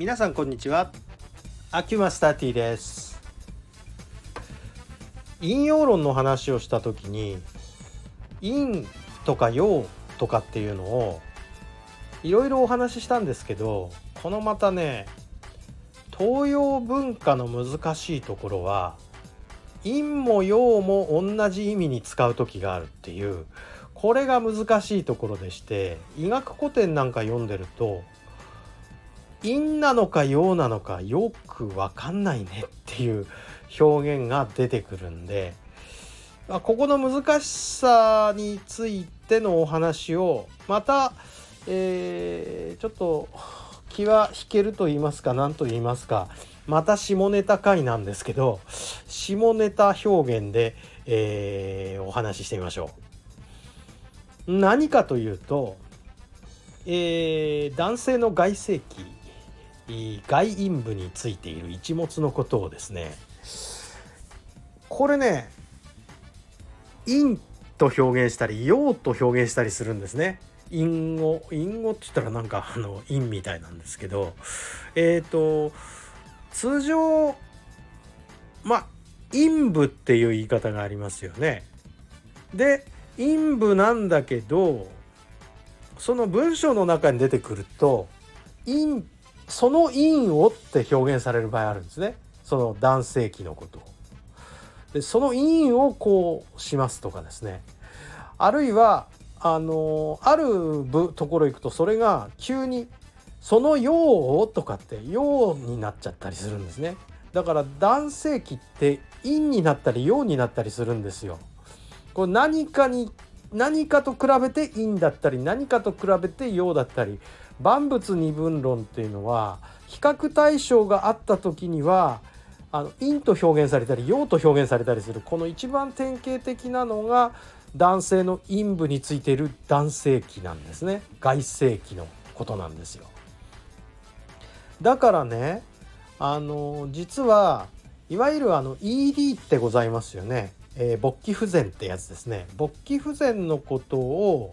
皆さんこんにちは。アキュマスター T です。引用論の話をした時に陰とか陽とかっていうのをいろいろお話ししたんですけどこのまたね東洋文化の難しいところは陰も陽も同じ意味に使う時があるっていうこれが難しいところでして医学古典なんか読んでると陰なのか陽なのかよく分かんないねっていう表現が出てくるんでまここの難しさについてのお話をまた、えー、ちょっと気は引けると言いますか何と言いますかまた下ネタ回なんですけど下ネタ表現で、えー、お話ししてみましょう。何かというと、えー、男性の外性器外陰部についている一物のことをですねこれね陰と表現したり陽と表現したりするんですね。隠語隠語って言ったらなんかあの陰みたいなんですけどえっ、ー、と通常まあ陰部っていう言い方がありますよね。で陰部なんだけどその文章の中に出てくると陰その陰をって表現される場合あるんですね。その男性器のことを。でその陰をこうしますとかですね。あるいはあのある部ところ行くとそれが急にそのようとかってようになっちゃったりするんですね。だから男性器って陰になったり陽になったりするんですよ。これ何かに何かと比べて陰だったり何かと比べて陽だったり万物二分論っていうのは比較対象があった時にはあの陰と表現されたり陽と表現されたりするこの一番典型的なのが男性の陰部についている男性器なんですね。外性器のことなんですよ。だからねあの実はいわゆるあの ED ってございますよね、えー、勃起不全ってやつですね。勃起不全のことを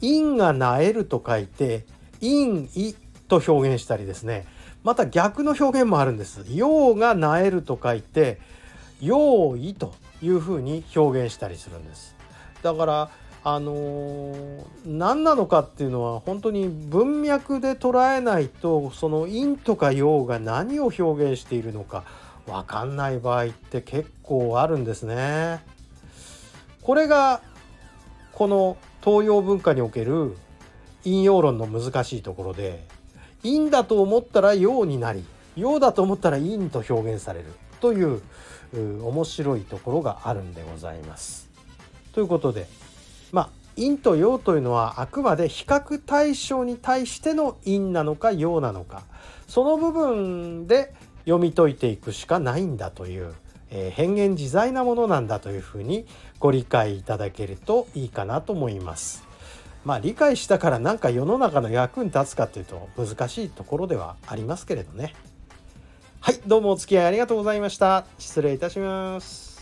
陰がなえると書いて陰意と表現したりですね。また逆の表現もあるんです。陽がなえると書いて陽意というふうに表現したりするんです。だからあのー、何なのかっていうのは本当に文脈で捉えないとその陰とか陽が何を表現しているのか分かんない場合って結構あるんですね。これがこの東洋文化における陰陽論の難しいところで陰だと思ったら陽になり陽だと思ったら陰と表現されるという面白いところがあるんでございます。ということでまあ陰と陽というのはあくまで比較対象に対しての陰なのか陽なのかその部分で読み解いていくしかないんだという、えー、変幻自在なものなんだというふうにご理解いただけるといいかなと思います。まあ理解したからなんか世の中の役に立つかというと難しいところではありますけれどね。はい、どうもお付き合いありがとうございました。失礼いたします。